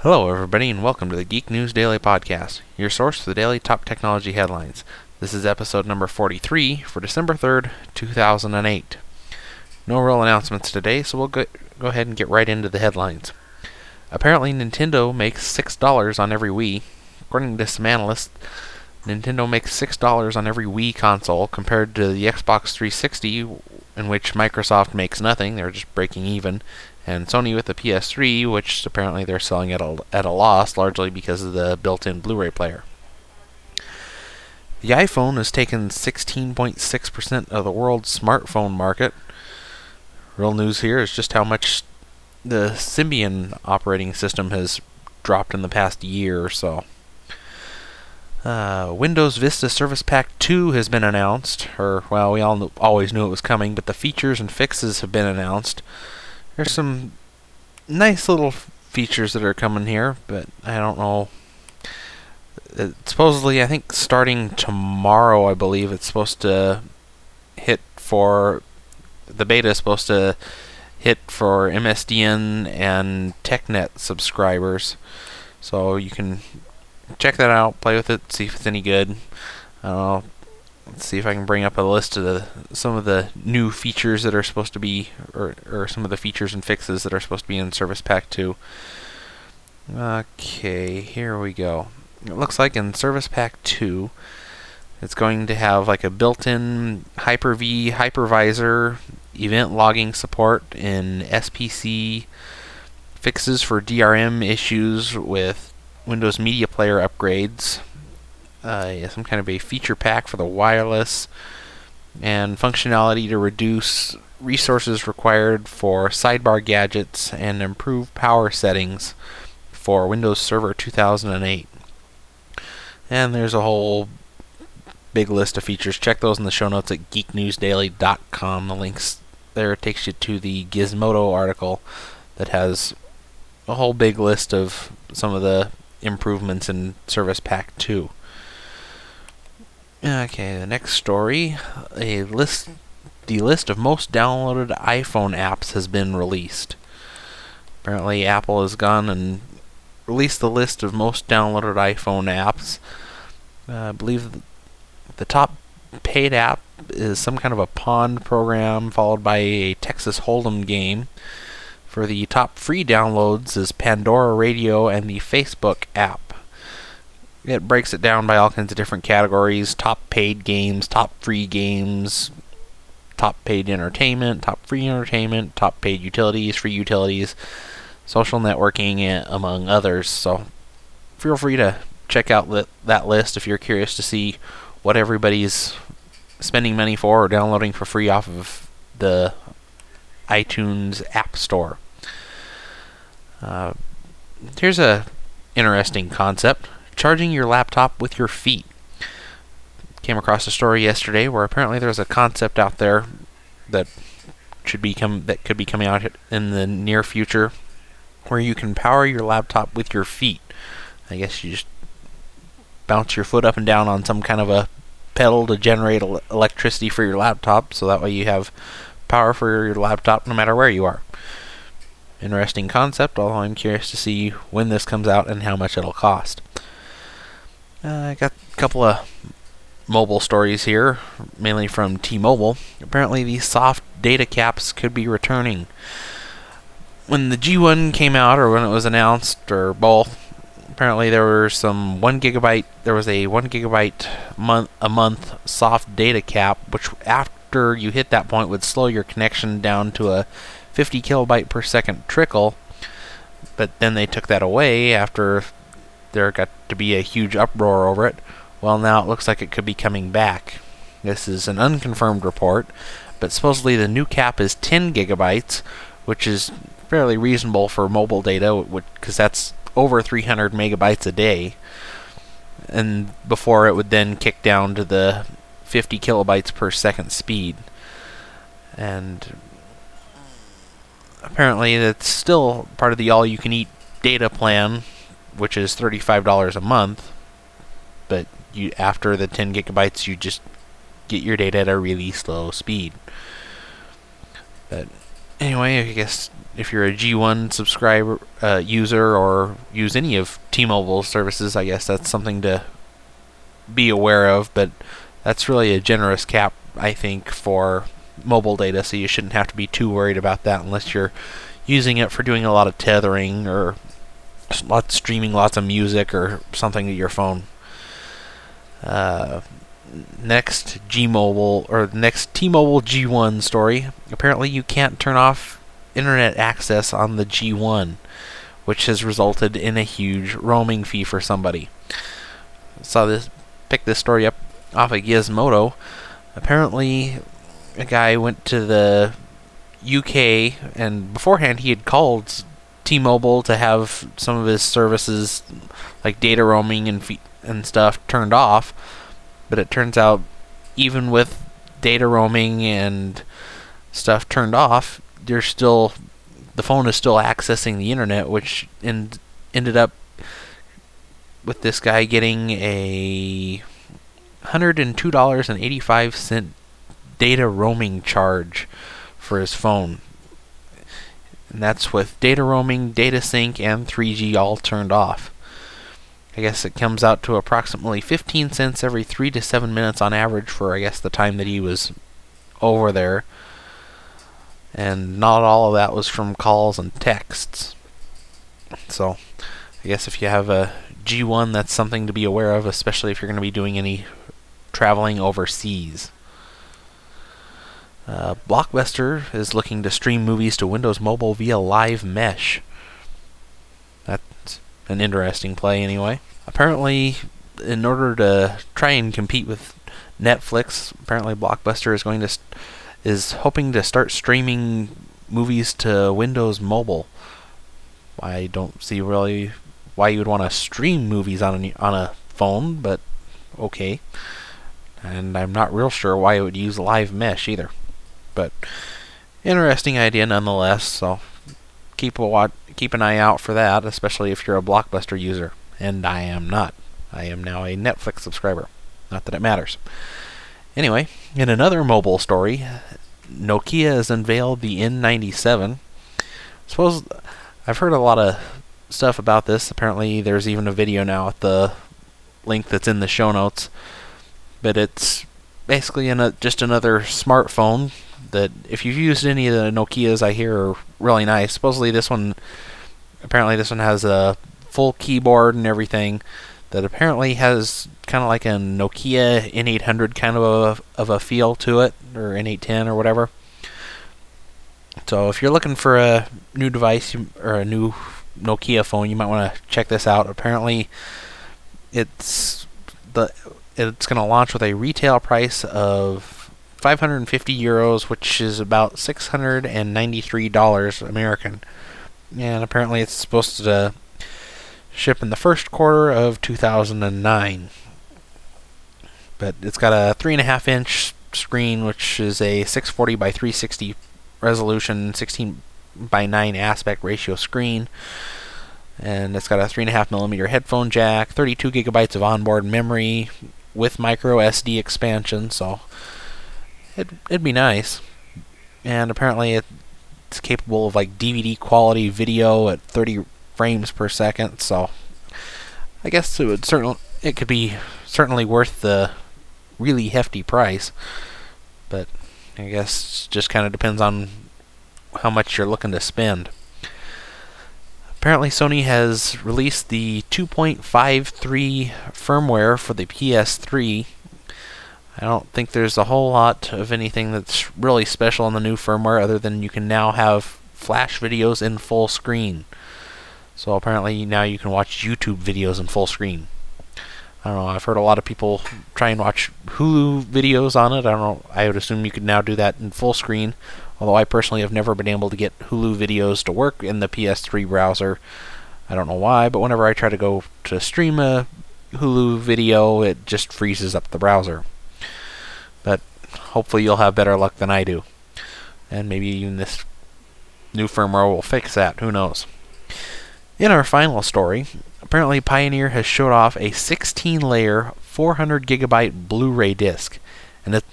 Hello, everybody, and welcome to the Geek News Daily Podcast, your source for the daily top technology headlines. This is episode number 43 for December 3rd, 2008. No real announcements today, so we'll go, go ahead and get right into the headlines. Apparently, Nintendo makes $6 on every Wii. According to some analysts, Nintendo makes $6 on every Wii console compared to the Xbox 360, in which Microsoft makes nothing, they're just breaking even, and Sony with the PS3, which apparently they're selling at a, at a loss, largely because of the built-in Blu-ray player. The iPhone has taken 16.6% of the world's smartphone market. Real news here is just how much the Symbian operating system has dropped in the past year or so. Uh, Windows Vista Service Pack 2 has been announced, or, well, we all always knew it was coming, but the features and fixes have been announced. There's some nice little features that are coming here, but I don't know. It, supposedly, I think starting tomorrow, I believe it's supposed to hit for the beta is supposed to hit for MSDN and TechNet subscribers. So you can check that out, play with it, see if it's any good. I don't know. Let's see if I can bring up a list of the some of the new features that are supposed to be, or, or some of the features and fixes that are supposed to be in Service Pack 2. Okay, here we go. It looks like in Service Pack 2, it's going to have like a built-in Hyper-V hypervisor, event logging support in SPC, fixes for DRM issues with Windows Media Player upgrades, uh, some kind of a feature pack for the wireless, and functionality to reduce resources required for sidebar gadgets and improve power settings for Windows Server 2008. And there's a whole big list of features. Check those in the show notes at geeknewsdaily.com. The links there takes you to the Gizmodo article that has a whole big list of some of the improvements in Service Pack 2. Okay, the next story, a list the list of most downloaded iPhone apps has been released. Apparently Apple has gone and released the list of most downloaded iPhone apps. Uh, I believe the top paid app is some kind of a pond program followed by a Texas Hold'em game. For the top free downloads is Pandora Radio and the Facebook app. It breaks it down by all kinds of different categories top paid games, top free games, top paid entertainment, top free entertainment, top paid utilities, free utilities, social networking, among others. So feel free to check out li- that list if you're curious to see what everybody's spending money for or downloading for free off of the iTunes App Store. Uh, here's a interesting concept charging your laptop with your feet. Came across a story yesterday where apparently there's a concept out there that should become that could be coming out in the near future where you can power your laptop with your feet. I guess you just bounce your foot up and down on some kind of a pedal to generate el- electricity for your laptop so that way you have power for your laptop no matter where you are. Interesting concept, although I'm curious to see when this comes out and how much it'll cost. Uh, I got a couple of mobile stories here, mainly from T-Mobile. Apparently, the soft data caps could be returning. When the G1 came out, or when it was announced, or both, apparently there were some one gigabyte. There was a one gigabyte month a month soft data cap, which after you hit that point would slow your connection down to a 50 kilobyte per second trickle. But then they took that away after there got to be a huge uproar over it. Well, now it looks like it could be coming back. This is an unconfirmed report, but supposedly the new cap is 10 gigabytes, which is fairly reasonable for mobile data, because that's over 300 megabytes a day. And before it would then kick down to the 50 kilobytes per second speed. And apparently, that's still part of the all you can eat data plan which is $35 a month, but you after the 10 gigabytes you just get your data at a really slow speed. But anyway, I guess if you're a G1 subscriber uh, user or use any of T-Mobile services, I guess that's something to be aware of. But that's really a generous cap, I think, for mobile data, so you shouldn't have to be too worried about that unless you're using it for doing a lot of tethering or lots streaming lots of music or something to your phone. Uh, next G-Mobile or next T-Mobile G1 story. Apparently, you can't turn off internet access on the G1, which has resulted in a huge roaming fee for somebody. Saw this, picked this story up off of Gizmodo. Apparently, a guy went to the UK, and beforehand he had called T-Mobile to have some of his services, like data roaming and and stuff, turned off. But it turns out, even with data roaming and stuff turned off, you're still the phone is still accessing the internet, which in, ended up with this guy getting a hundred and two dollars and eighty five cent data roaming charge for his phone. And that's with data roaming, data sync, and 3G all turned off. I guess it comes out to approximately 15 cents every 3 to 7 minutes on average for, I guess, the time that he was over there. And not all of that was from calls and texts. So, I guess if you have a G1, that's something to be aware of, especially if you're going to be doing any traveling overseas. Uh, Blockbuster is looking to stream movies to Windows Mobile via Live Mesh. That's an interesting play, anyway. Apparently, in order to try and compete with Netflix, apparently Blockbuster is going to st- is hoping to start streaming movies to Windows Mobile. I don't see really why you would want to stream movies on a, on a phone, but okay. And I'm not real sure why it would use Live Mesh either. But interesting idea nonetheless. So keep a watch, keep an eye out for that, especially if you're a Blockbuster user. And I am not. I am now a Netflix subscriber. Not that it matters. Anyway, in another mobile story, Nokia has unveiled the N97. Suppose I've heard a lot of stuff about this. Apparently, there's even a video now at the link that's in the show notes. But it's basically a, just another smartphone that if you've used any of the Nokia's I hear are really nice. Supposedly this one apparently this one has a full keyboard and everything that apparently has kind of like a Nokia N800 kind of a, of a feel to it or N810 or whatever. So if you're looking for a new device or a new Nokia phone, you might want to check this out. Apparently it's the it's going to launch with a retail price of 550 euros, which is about $693 American. And apparently it's supposed to ship in the first quarter of 2009. But it's got a 3.5 inch screen, which is a 640 by 360 resolution, 16 by 9 aspect ratio screen. And it's got a 3.5 millimeter headphone jack, 32 gigabytes of onboard memory with micro SD expansion, so it, it'd be nice. And apparently it's capable of like DVD quality video at 30 frames per second, so I guess it would certainly it could be certainly worth the really hefty price. But I guess just kind of depends on how much you're looking to spend. Apparently, Sony has released the 2.53 firmware for the PS3 I don't think there's a whole lot of anything that's really special in the new firmware other than you can now have flash videos in full screen. So apparently now you can watch YouTube videos in full screen. I don't know. I've heard a lot of people try and watch Hulu videos on it. I don't know. I would assume you could now do that in full screen. Although I personally have never been able to get Hulu videos to work in the PS3 browser. I don't know why, but whenever I try to go to stream a Hulu video, it just freezes up the browser. Hopefully you'll have better luck than I do. And maybe even this new firmware will fix that. Who knows? In our final story, apparently Pioneer has showed off a 16-layer, 400 gigabyte Blu-ray disc, and it,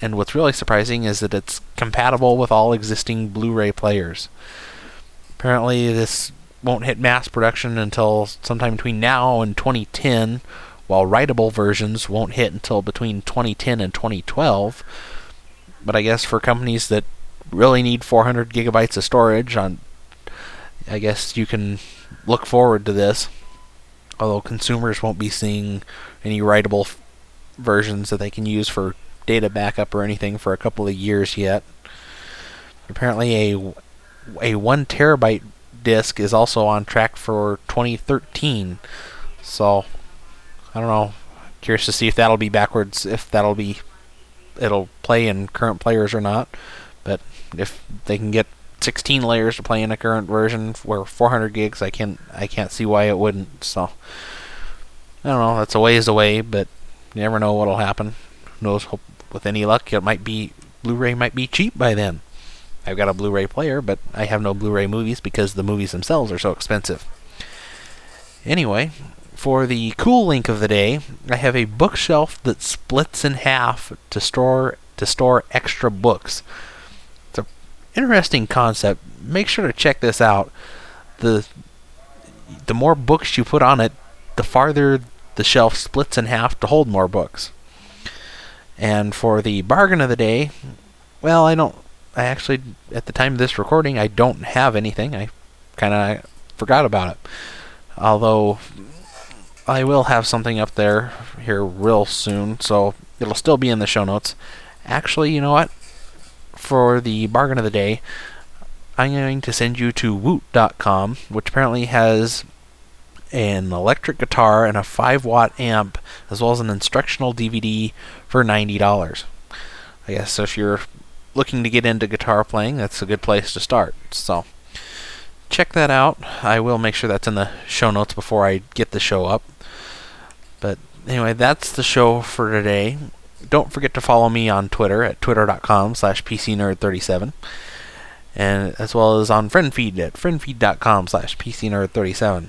and what's really surprising is that it's compatible with all existing Blu-ray players. Apparently, this won't hit mass production until sometime between now and 2010, while writable versions won't hit until between 2010 and 2012. But I guess for companies that really need 400 gigabytes of storage on I guess you can look forward to this although consumers won't be seeing any writable f- versions that they can use for data backup or anything for a couple of years yet. Apparently, a a one terabyte disk is also on track for 2013. So, I don't know. Curious to see if that'll be backwards, if that'll be it'll play in current players or not. But if they can get 16 layers to play in a current version where 400 gigs, I can't. I can't see why it wouldn't. So I don't know. That's a ways away, but you never know what'll happen. Who knows? Hope, with any luck, it might be Blu-ray might be cheap by then. I've got a Blu-ray player, but I have no Blu-ray movies because the movies themselves are so expensive. Anyway, for the cool link of the day, I have a bookshelf that splits in half to store to store extra books It's an interesting concept. Make sure to check this out. The the more books you put on it, the farther the shelf splits in half to hold more books. And for the bargain of the day, well, I don't I actually at the time of this recording, I don't have anything. I kind of forgot about it. Although I will have something up there here real soon, so it'll still be in the show notes. Actually, you know what? for the bargain of the day, I'm going to send you to Woot.com, which apparently has an electric guitar and a 5 watt amp, as well as an instructional DVD for $90. I guess if you're looking to get into guitar playing, that's a good place to start. So, check that out. I will make sure that's in the show notes before I get the show up. But anyway, that's the show for today. Don't forget to follow me on Twitter at twitter.com slash pcnerd37 and as well as on friendfeed at friendfeed.com slash pcnerd37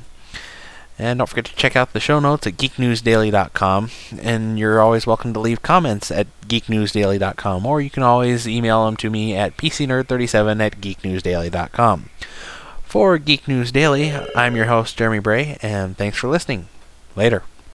and don't forget to check out the show notes at geeknewsdaily.com and you're always welcome to leave comments at geeknewsdaily.com or you can always email them to me at pcnerd37 at geeknewsdaily.com for Geek News Daily, I'm your host, Jeremy Bray, and thanks for listening. Later.